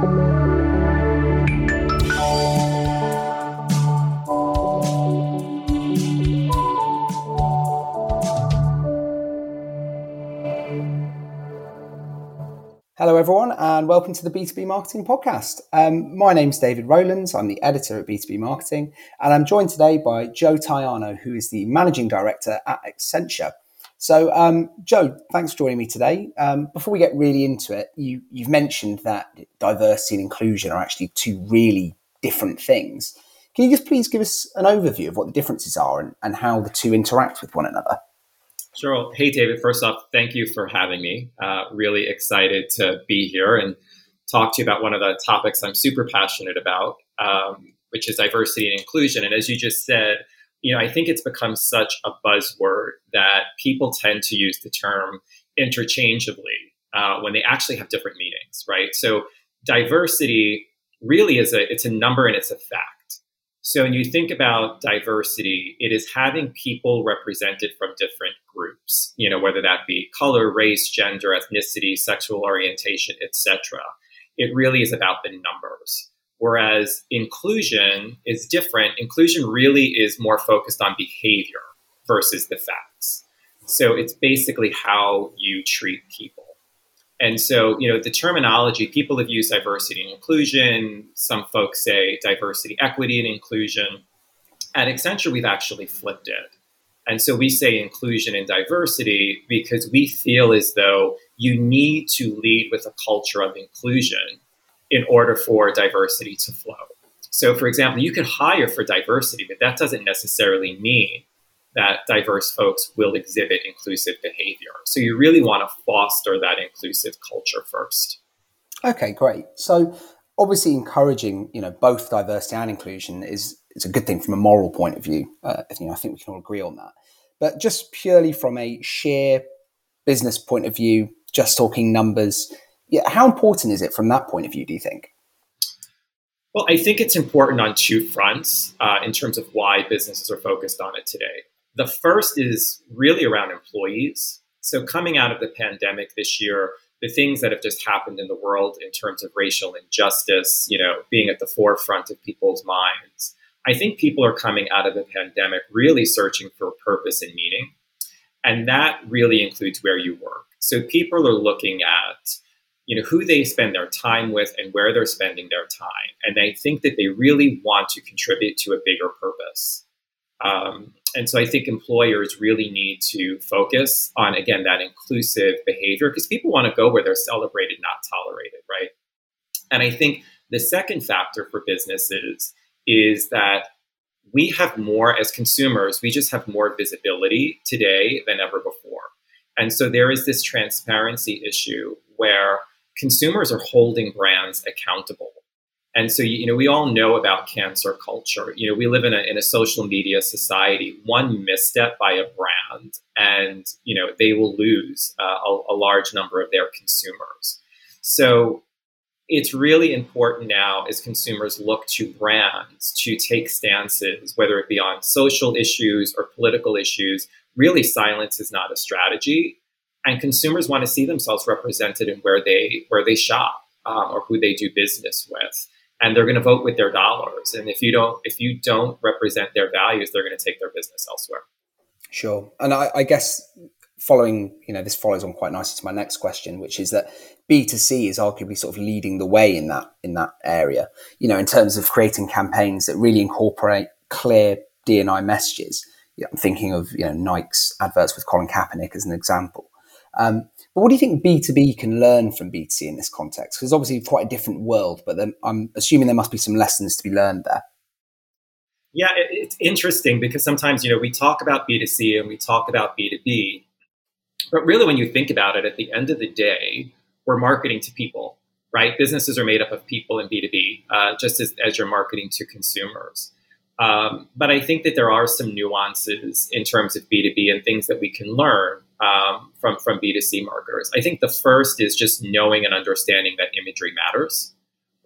Hello, everyone, and welcome to the B2B Marketing Podcast. Um, my name's David Rowlands. I'm the editor at B2B Marketing, and I'm joined today by Joe Taiano, who is the managing director at Accenture. So, um, Joe, thanks for joining me today. Um, before we get really into it, you, you've mentioned that diversity and inclusion are actually two really different things. Can you just please give us an overview of what the differences are and, and how the two interact with one another? Sure. Hey, David. First off, thank you for having me. Uh, really excited to be here and talk to you about one of the topics I'm super passionate about, um, which is diversity and inclusion. And as you just said, you know, I think it's become such a buzzword that people tend to use the term interchangeably uh, when they actually have different meanings, right? So diversity really is a it's a number and it's a fact. So when you think about diversity, it is having people represented from different groups, you know, whether that be color, race, gender, ethnicity, sexual orientation, etc. It really is about the numbers. Whereas inclusion is different. Inclusion really is more focused on behavior versus the facts. So it's basically how you treat people. And so, you know, the terminology, people have used diversity and inclusion. Some folks say diversity, equity, and inclusion. At Accenture, we've actually flipped it. And so we say inclusion and diversity because we feel as though you need to lead with a culture of inclusion in order for diversity to flow. So, for example, you can hire for diversity, but that doesn't necessarily mean that diverse folks will exhibit inclusive behavior. So you really want to foster that inclusive culture first. Okay, great. So obviously encouraging, you know, both diversity and inclusion is is a good thing from a moral point of view. Uh, you know, I think we can all agree on that. But just purely from a sheer business point of view, just talking numbers, yeah, how important is it from that point of view? Do you think? Well, I think it's important on two fronts uh, in terms of why businesses are focused on it today. The first is really around employees. So, coming out of the pandemic this year, the things that have just happened in the world in terms of racial injustice, you know, being at the forefront of people's minds, I think people are coming out of the pandemic really searching for purpose and meaning. And that really includes where you work. So, people are looking at, you know, who they spend their time with and where they're spending their time. And they think that they really want to contribute to a bigger purpose. Um, and so I think employers really need to focus on, again, that inclusive behavior because people want to go where they're celebrated, not tolerated, right? And I think the second factor for businesses is that we have more as consumers, we just have more visibility today than ever before. And so there is this transparency issue where consumers are holding brands accountable and so, you know, we all know about cancel culture. You know, we live in a, in a social media society. One misstep by a brand, and, you know, they will lose uh, a, a large number of their consumers. So it's really important now as consumers look to brands to take stances, whether it be on social issues or political issues. Really, silence is not a strategy. And consumers want to see themselves represented in where they where they shop um, or who they do business with and they're going to vote with their dollars. And if you don't, if you don't represent their values, they're going to take their business elsewhere. Sure, and I, I guess following, you know, this follows on quite nicely to my next question, which is that B two C is arguably sort of leading the way in that in that area. You know, in terms of creating campaigns that really incorporate clear D and I messages. I'm thinking of you know Nike's adverts with Colin Kaepernick as an example. Um, but what do you think B2B can learn from B2C in this context? Because obviously quite a different world, but then I'm assuming there must be some lessons to be learned there. Yeah, it's interesting because sometimes, you know, we talk about B2C and we talk about B2B, but really when you think about it, at the end of the day, we're marketing to people, right? Businesses are made up of people in B2B, uh, just as, as you're marketing to consumers. Um, but I think that there are some nuances in terms of B2B and things that we can learn um, from from B2C marketers. I think the first is just knowing and understanding that imagery matters,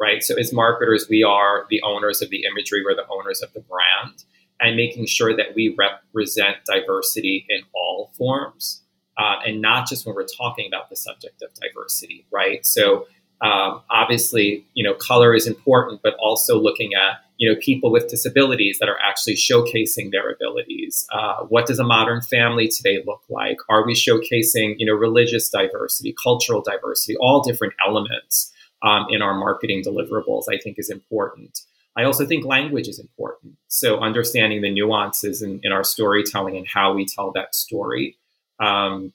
right? So as marketers, we are the owners of the imagery, we're the owners of the brand, and making sure that we represent diversity in all forms, uh, and not just when we're talking about the subject of diversity, right? So Um, obviously, you know, color is important, but also looking at you know people with disabilities that are actually showcasing their abilities. Uh, what does a modern family today look like? Are we showcasing you know religious diversity, cultural diversity, all different elements um, in our marketing deliverables? I think is important. I also think language is important. So understanding the nuances in, in our storytelling and how we tell that story. Um,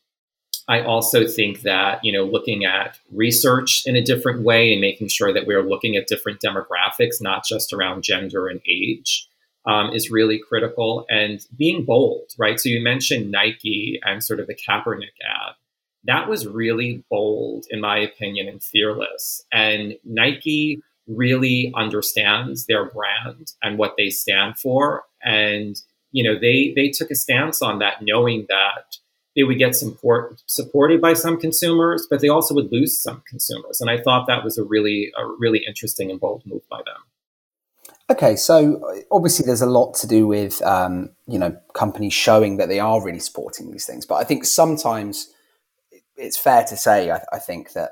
I also think that you know looking at research in a different way and making sure that we're looking at different demographics, not just around gender and age, um, is really critical. And being bold, right? So you mentioned Nike and sort of the Kaepernick ad. That was really bold, in my opinion, and fearless. And Nike really understands their brand and what they stand for. And you know they they took a stance on that, knowing that they would get support, supported by some consumers, but they also would lose some consumers. And I thought that was a really, a really interesting and bold move by them. Okay, so obviously there's a lot to do with um, you know companies showing that they are really supporting these things, but I think sometimes it's fair to say I, I think that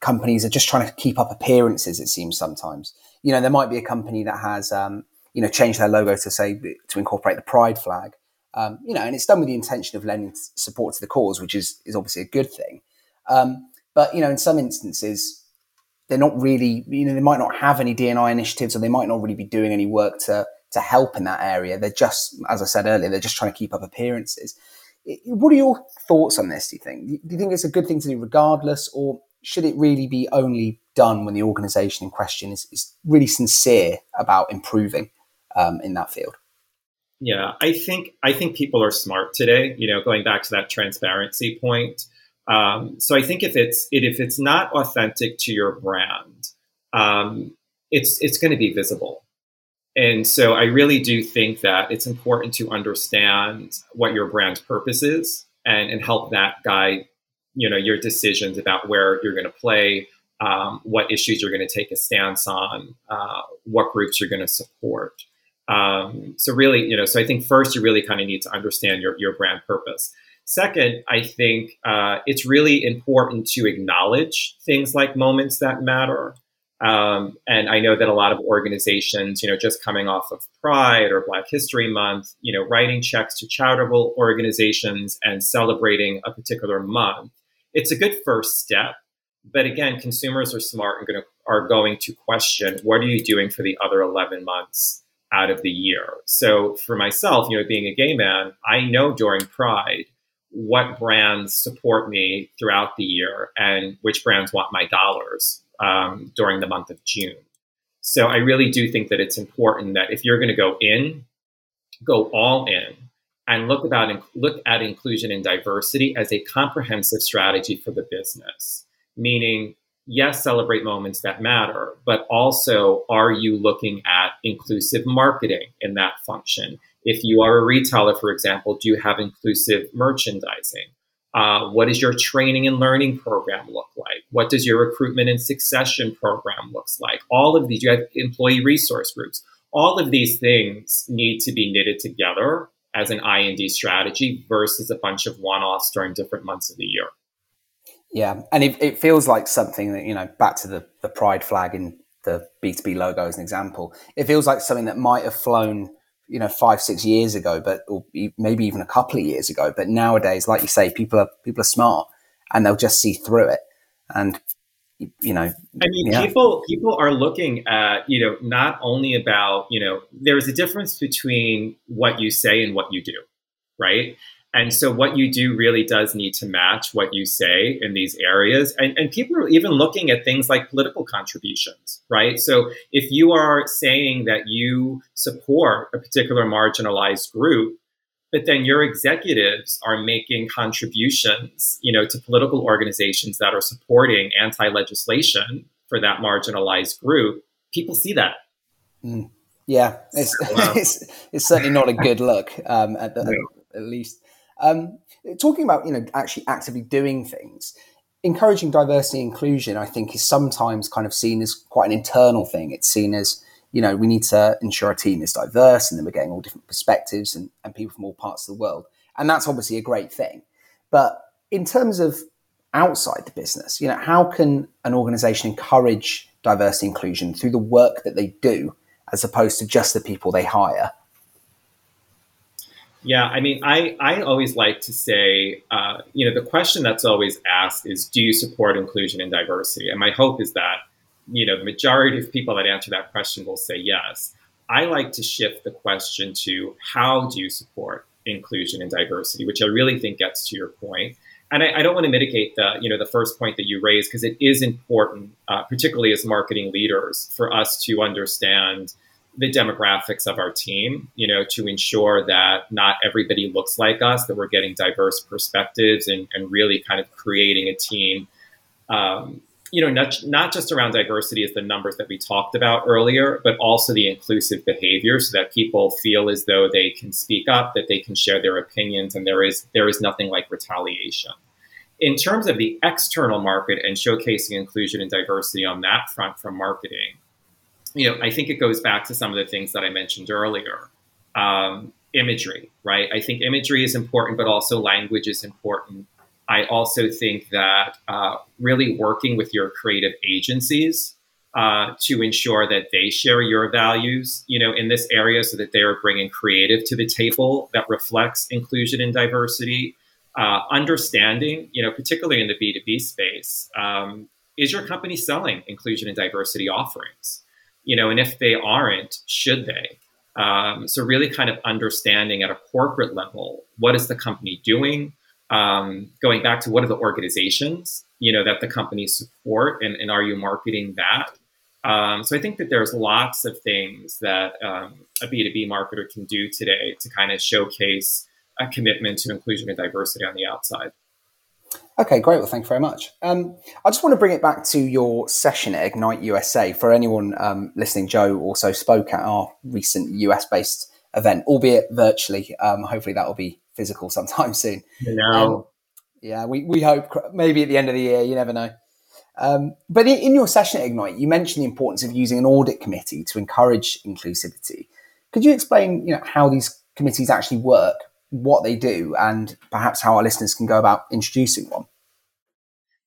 companies are just trying to keep up appearances. It seems sometimes you know there might be a company that has um, you know changed their logo to say to incorporate the pride flag, um, you know, and it's done with the intention of lending support to the cause, which is is obviously a good thing. Um, but you know, in some instances, they're not really, you know, they might not have any DNI initiatives, or they might not really be doing any work to to help in that area. They're just, as I said earlier, they're just trying to keep up appearances. What are your thoughts on this? Do you think? Do you think it's a good thing to do regardless, or should it really be only done when the organisation in question is, is really sincere about improving um, in that field? Yeah, I think I think people are smart today. You know, going back to that transparency point. Um, so I think if it's if it's not authentic to your brand, um, it's it's going to be visible. And so I really do think that it's important to understand what your brand purpose is and, and help that guide, you know, your decisions about where you're going to play, um, what issues you're going to take a stance on, uh, what groups you're going to support. Um, so really, you know, so I think first you really kind of need to understand your, your brand purpose. Second, I think uh, it's really important to acknowledge things like moments that matter. Um, and I know that a lot of organizations, you know, just coming off of Pride or Black History Month, you know, writing checks to charitable organizations and celebrating a particular month, it's a good first step. But again, consumers are smart and to are going to question what are you doing for the other 11 months out of the year. So for myself, you know, being a gay man, I know during Pride what brands support me throughout the year and which brands want my dollars um, during the month of June. So I really do think that it's important that if you're going to go in, go all in and look about and look at inclusion and diversity as a comprehensive strategy for the business. Meaning, yes, celebrate moments that matter, but also are you looking at inclusive marketing in that function? If you are a retailer, for example, do you have inclusive merchandising? Uh, what does your training and learning program look like? What does your recruitment and succession program looks like? All of these, you have employee resource groups. All of these things need to be knitted together as an I&D strategy versus a bunch of one-offs during different months of the year. Yeah, and it, it feels like something that you know, back to the the pride flag in the B two B logo as an example. It feels like something that might have flown, you know, five six years ago, but or maybe even a couple of years ago. But nowadays, like you say, people are people are smart and they'll just see through it. And you know, I mean, yeah. people people are looking at you know not only about you know there's a difference between what you say and what you do, right? And so what you do really does need to match what you say in these areas. And, and people are even looking at things like political contributions, right? So if you are saying that you support a particular marginalized group, but then your executives are making contributions, you know, to political organizations that are supporting anti-legislation for that marginalized group, people see that. Mm. Yeah, it's, so, uh, it's, it's certainly not a good look, um, at, the, no. at least. Um, talking about you know actually actively doing things, encouraging diversity and inclusion, I think, is sometimes kind of seen as quite an internal thing. It's seen as you know we need to ensure our team is diverse, and then we're getting all different perspectives and, and people from all parts of the world, and that's obviously a great thing. But in terms of outside the business? You know, how can an organization encourage diversity inclusion through the work that they do as opposed to just the people they hire? Yeah, I mean, I, I always like to say, uh, you know, the question that's always asked is, do you support inclusion and diversity? And my hope is that, you know, the majority of people that answer that question will say yes. I like to shift the question to how do you support inclusion and diversity, which I really think gets to your point. And I, I don't want to mitigate the, you know, the first point that you raised because it is important, uh, particularly as marketing leaders, for us to understand the demographics of our team, you know, to ensure that not everybody looks like us, that we're getting diverse perspectives and, and really kind of creating a team, um, you know, not, not just around diversity as the numbers that we talked about earlier, but also the inclusive behavior so that people feel as though they can speak up, that they can share their opinions, and there is there is nothing like retaliation. In terms of the external market and showcasing inclusion and diversity on that front from marketing, you know, I think it goes back to some of the things that I mentioned earlier. Um, imagery, right? I think imagery is important, but also language is important. I also think that uh, really working with your creative agencies uh, to ensure that they share your values, you know, in this area, so that they are bringing creative to the table that reflects inclusion and diversity. Uh, understanding, you know, particularly in the B two B space, um, is your company selling inclusion and diversity offerings? You know, and if they aren't, should they? Um, so really kind of understanding at a corporate level, what is the company doing? Um, going back to what are the organizations, you know, that the company support and, and are you marketing that? Um, so I think that there's lots of things that um, a B2B marketer can do today to kind of showcase a commitment to inclusion and diversity on the outside. Okay, great. Well, thank you very much. Um, I just want to bring it back to your session at Ignite USA. For anyone um, listening, Joe also spoke at our recent US based event, albeit virtually. Um, hopefully, that will be physical sometime soon. Um, yeah, we, we hope maybe at the end of the year, you never know. Um, but in, in your session at Ignite, you mentioned the importance of using an audit committee to encourage inclusivity. Could you explain you know, how these committees actually work? What they do and perhaps how our listeners can go about introducing one.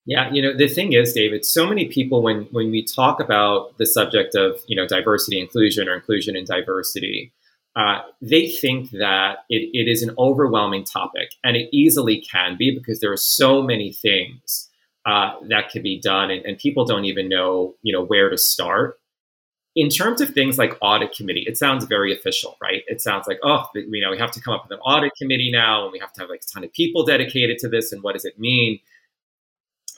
Yeah, you know, the thing is, David, so many people when when we talk about the subject of, you know, diversity inclusion or inclusion and diversity, uh, they think that it, it is an overwhelming topic, and it easily can be because there are so many things uh, that can be done, and, and people don't even know, you know, where to start in terms of things like audit committee, it sounds very official, right? It sounds like, oh, you know, we have to come up with an audit committee now, and we have to have like a ton of people dedicated to this, and what does it mean?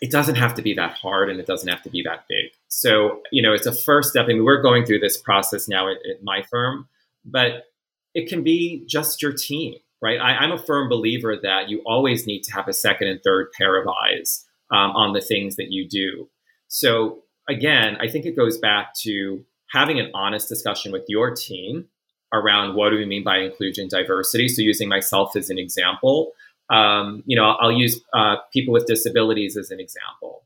It doesn't have to be that hard, and it doesn't have to be that big. So, you know, it's a first step. I mean, we're going through this process now at, at my firm, but it can be just your team, right? I, am a firm believer that you always need to have a second and third pair of eyes um, on the things that you do. So, again, I think it goes back to having an honest discussion with your team around what do we mean by inclusion diversity. So using myself as an example, um, you know, I'll use uh, people with disabilities as an example.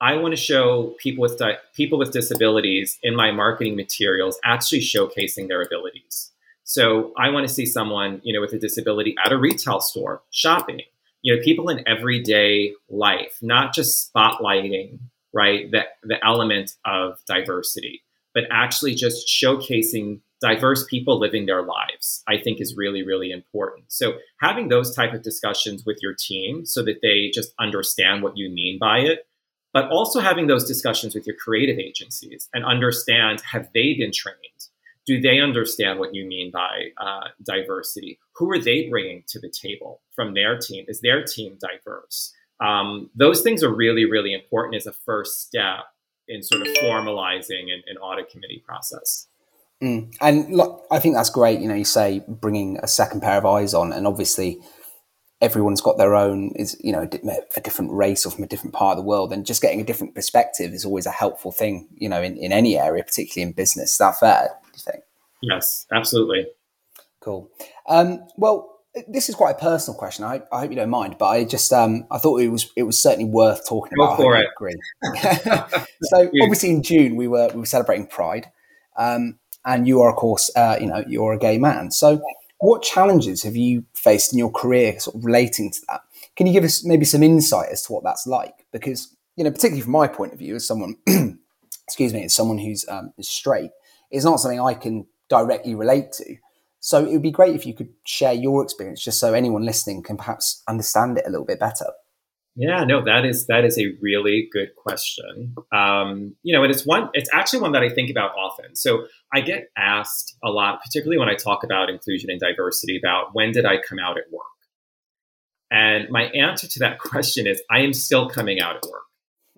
I want to show people with di- people with disabilities in my marketing materials actually showcasing their abilities. So I want to see someone, you know, with a disability at a retail store shopping. You know, people in everyday life, not just spotlighting, right, the, the element of diversity but actually just showcasing diverse people living their lives i think is really really important. So having those type of discussions with your team so that they just understand what you mean by it but also having those discussions with your creative agencies and understand have they been trained? Do they understand what you mean by uh, diversity? Who are they bringing to the table from their team? Is their team diverse? Um, those things are really really important as a first step in sort of formalizing an, an audit committee process. Mm. And look, I think that's great. You know, you say bringing a second pair of eyes on, and obviously everyone's got their own is you know a different race or from a different part of the world, and just getting a different perspective is always a helpful thing. You know, in, in any area, particularly in business. Is that fair? Do you think? Yes, absolutely. Cool. Um, well, this is quite a personal question. I, I, hope you don't mind, but I just um, I thought it was it was certainly worth talking Go about. For it. so obviously in June we were we were celebrating Pride, um, and you are of course uh, you know you're a gay man. So what challenges have you faced in your career, sort of relating to that? can you give us maybe some insight as to what that's like? Because you know, particularly from my point of view, as someone, excuse me, as someone who's um, is straight, it's not something I can directly relate to. So it would be great if you could share your experience, just so anyone listening can perhaps understand it a little bit better. Yeah, no, that is that is a really good question. Um, you know, and it's one. It's actually one that I think about often. So I get asked a lot, particularly when I talk about inclusion and diversity, about when did I come out at work. And my answer to that question is, I am still coming out at work.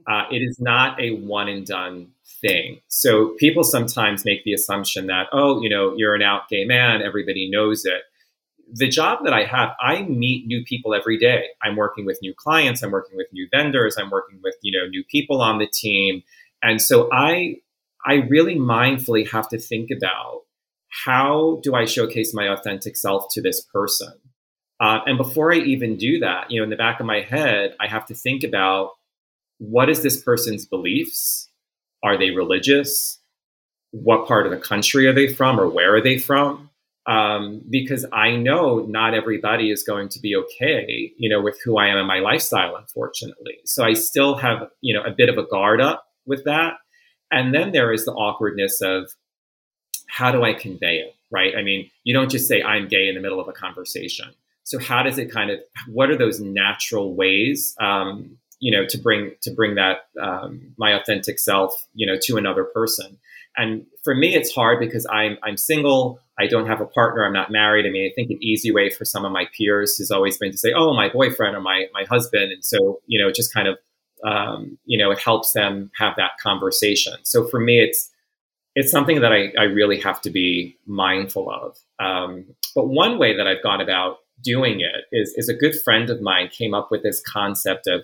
Uh, it is not a one and done thing. So people sometimes make the assumption that, oh, you know, you're an out gay man, everybody knows it the job that I have, I meet new people every day. I'm working with new clients, I'm working with new vendors, I'm working with, you know, new people on the team. And so I I really mindfully have to think about how do I showcase my authentic self to this person? Uh, and before I even do that, you know, in the back of my head, I have to think about what is this person's beliefs? Are they religious? What part of the country are they from or where are they from? um, because I know not everybody is going to be okay, you know, with who I am and my lifestyle, unfortunately. So I still have, you know, a bit of a guard up with that. And then there is the awkwardness of how do I convey it, right? I mean, you don't just say I'm gay in the middle of a conversation. So how does it kind of, what are those natural ways, um, you know, to bring to bring that um, my authentic self, you know, to another person? And for me, it's hard because I'm I'm single. I don't have a partner. I'm not married. I mean, I think an easy way for some of my peers has always been to say, "Oh, my boyfriend or my my husband," and so you know, it just kind of um, you know, it helps them have that conversation. So for me, it's it's something that I, I really have to be mindful of. Um, but one way that I've gone about doing it is is a good friend of mine came up with this concept of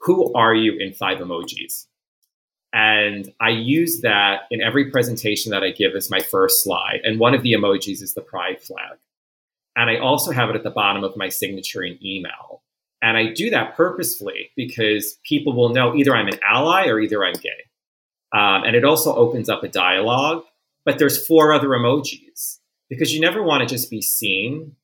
who are you in five emojis and I use that in every presentation that I give as my first slide. And one of the emojis is the pride flag. And I also have it at the bottom of my signature in email. And I do that purposefully because people will know either I'm an ally or either I'm gay. Um, and it also opens up a dialogue. But there's four other emojis because you never want to just be seen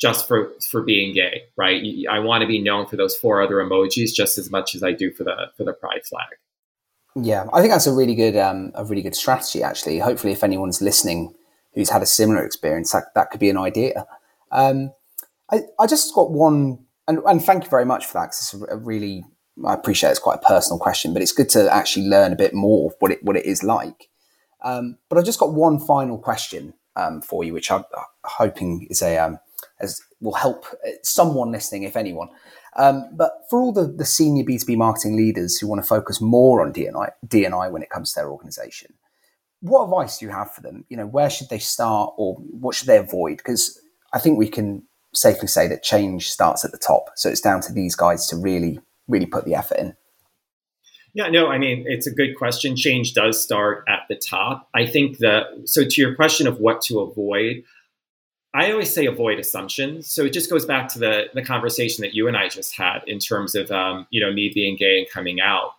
just for for being gay, right? I want to be known for those four other emojis just as much as I do for the for the pride flag. Yeah, I think that's a really good um, a really good strategy. Actually, hopefully, if anyone's listening who's had a similar experience, that, that could be an idea. Um, I, I just got one, and, and thank you very much for that. Because it's a really I appreciate it's quite a personal question, but it's good to actually learn a bit more what it what it is like. Um, but I've just got one final question um, for you, which I'm hoping is a um, as will help someone listening, if anyone. Um, but for all the, the senior B2B marketing leaders who want to focus more on DNI, DNI when it comes to their organization, what advice do you have for them? You know, where should they start or what should they avoid? Because I think we can safely say that change starts at the top. So it's down to these guys to really, really put the effort in. Yeah, no, I mean, it's a good question. Change does start at the top. I think that, so to your question of what to avoid, I always say avoid assumptions. So it just goes back to the the conversation that you and I just had in terms of um, you know me being gay and coming out.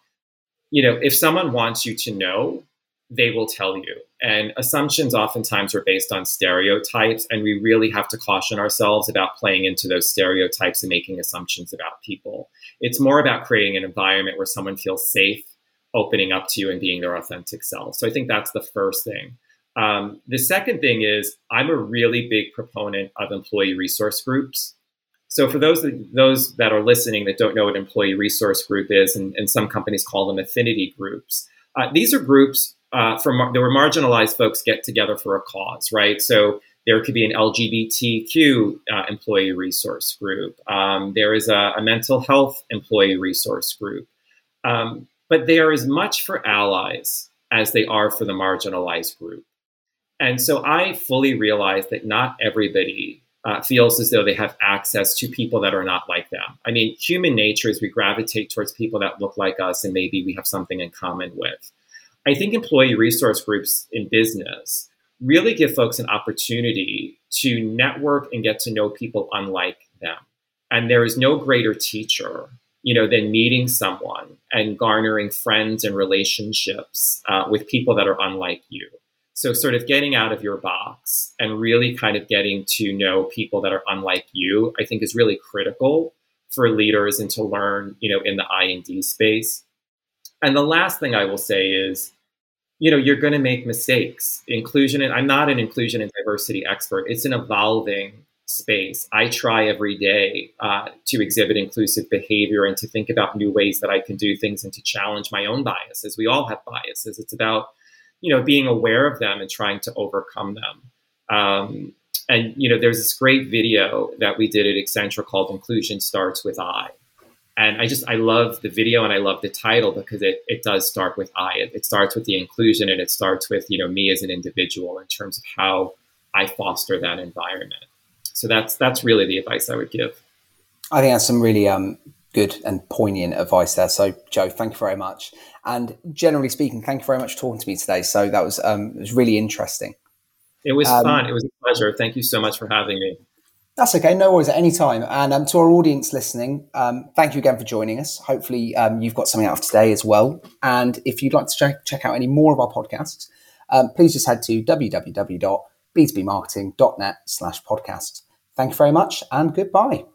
You know, if someone wants you to know, they will tell you. And assumptions oftentimes are based on stereotypes, and we really have to caution ourselves about playing into those stereotypes and making assumptions about people. It's more about creating an environment where someone feels safe opening up to you and being their authentic self. So I think that's the first thing. Um, the second thing is I'm a really big proponent of employee resource groups. So for those those that are listening that don't know what employee resource group is, and, and some companies call them affinity groups, uh, these are groups uh, mar- where marginalized folks get together for a cause, right? So there could be an LGBTQ uh, employee resource group. Um, there is a, a, mental health employee resource group. Um, but they are as much for allies as they are for the marginalized group. And so I fully realize that not everybody uh, feels as though they have access to people that are not like them. I mean, human nature is we gravitate towards people that look like us and maybe we have something in common with. I think employee resource groups in business really give folks an opportunity to network and get to know people unlike them. And there is no greater teacher, you know, than meeting someone and garnering friends and relationships uh, with people that are unlike you. So, sort of getting out of your box and really kind of getting to know people that are unlike you, I think is really critical for leaders and to learn, you know, in the I and D space. And the last thing I will say is, you know, you're going to make mistakes. Inclusion, and I'm not an inclusion and diversity expert. It's an evolving space. I try every day uh, to exhibit inclusive behavior and to think about new ways that I can do things and to challenge my own biases. We all have biases. It's about, you know, being aware of them and trying to overcome them. Um, and you know, there's this great video that we did at Accenture called "Inclusion Starts with I," and I just I love the video and I love the title because it it does start with I. It, it starts with the inclusion and it starts with you know me as an individual in terms of how I foster that environment. So that's that's really the advice I would give. I think that's some really um, good and poignant advice there. So, Joe, thank you very much. And generally speaking, thank you very much for talking to me today. So that was um, it was really interesting. It was um, fun. It was a pleasure. Thank you so much for having me. That's okay. No worries at any time. And um, to our audience listening, um, thank you again for joining us. Hopefully, um, you've got something out of today as well. And if you'd like to check, check out any more of our podcasts, um, please just head to www.b2bmarketing.net slash podcast. Thank you very much and goodbye.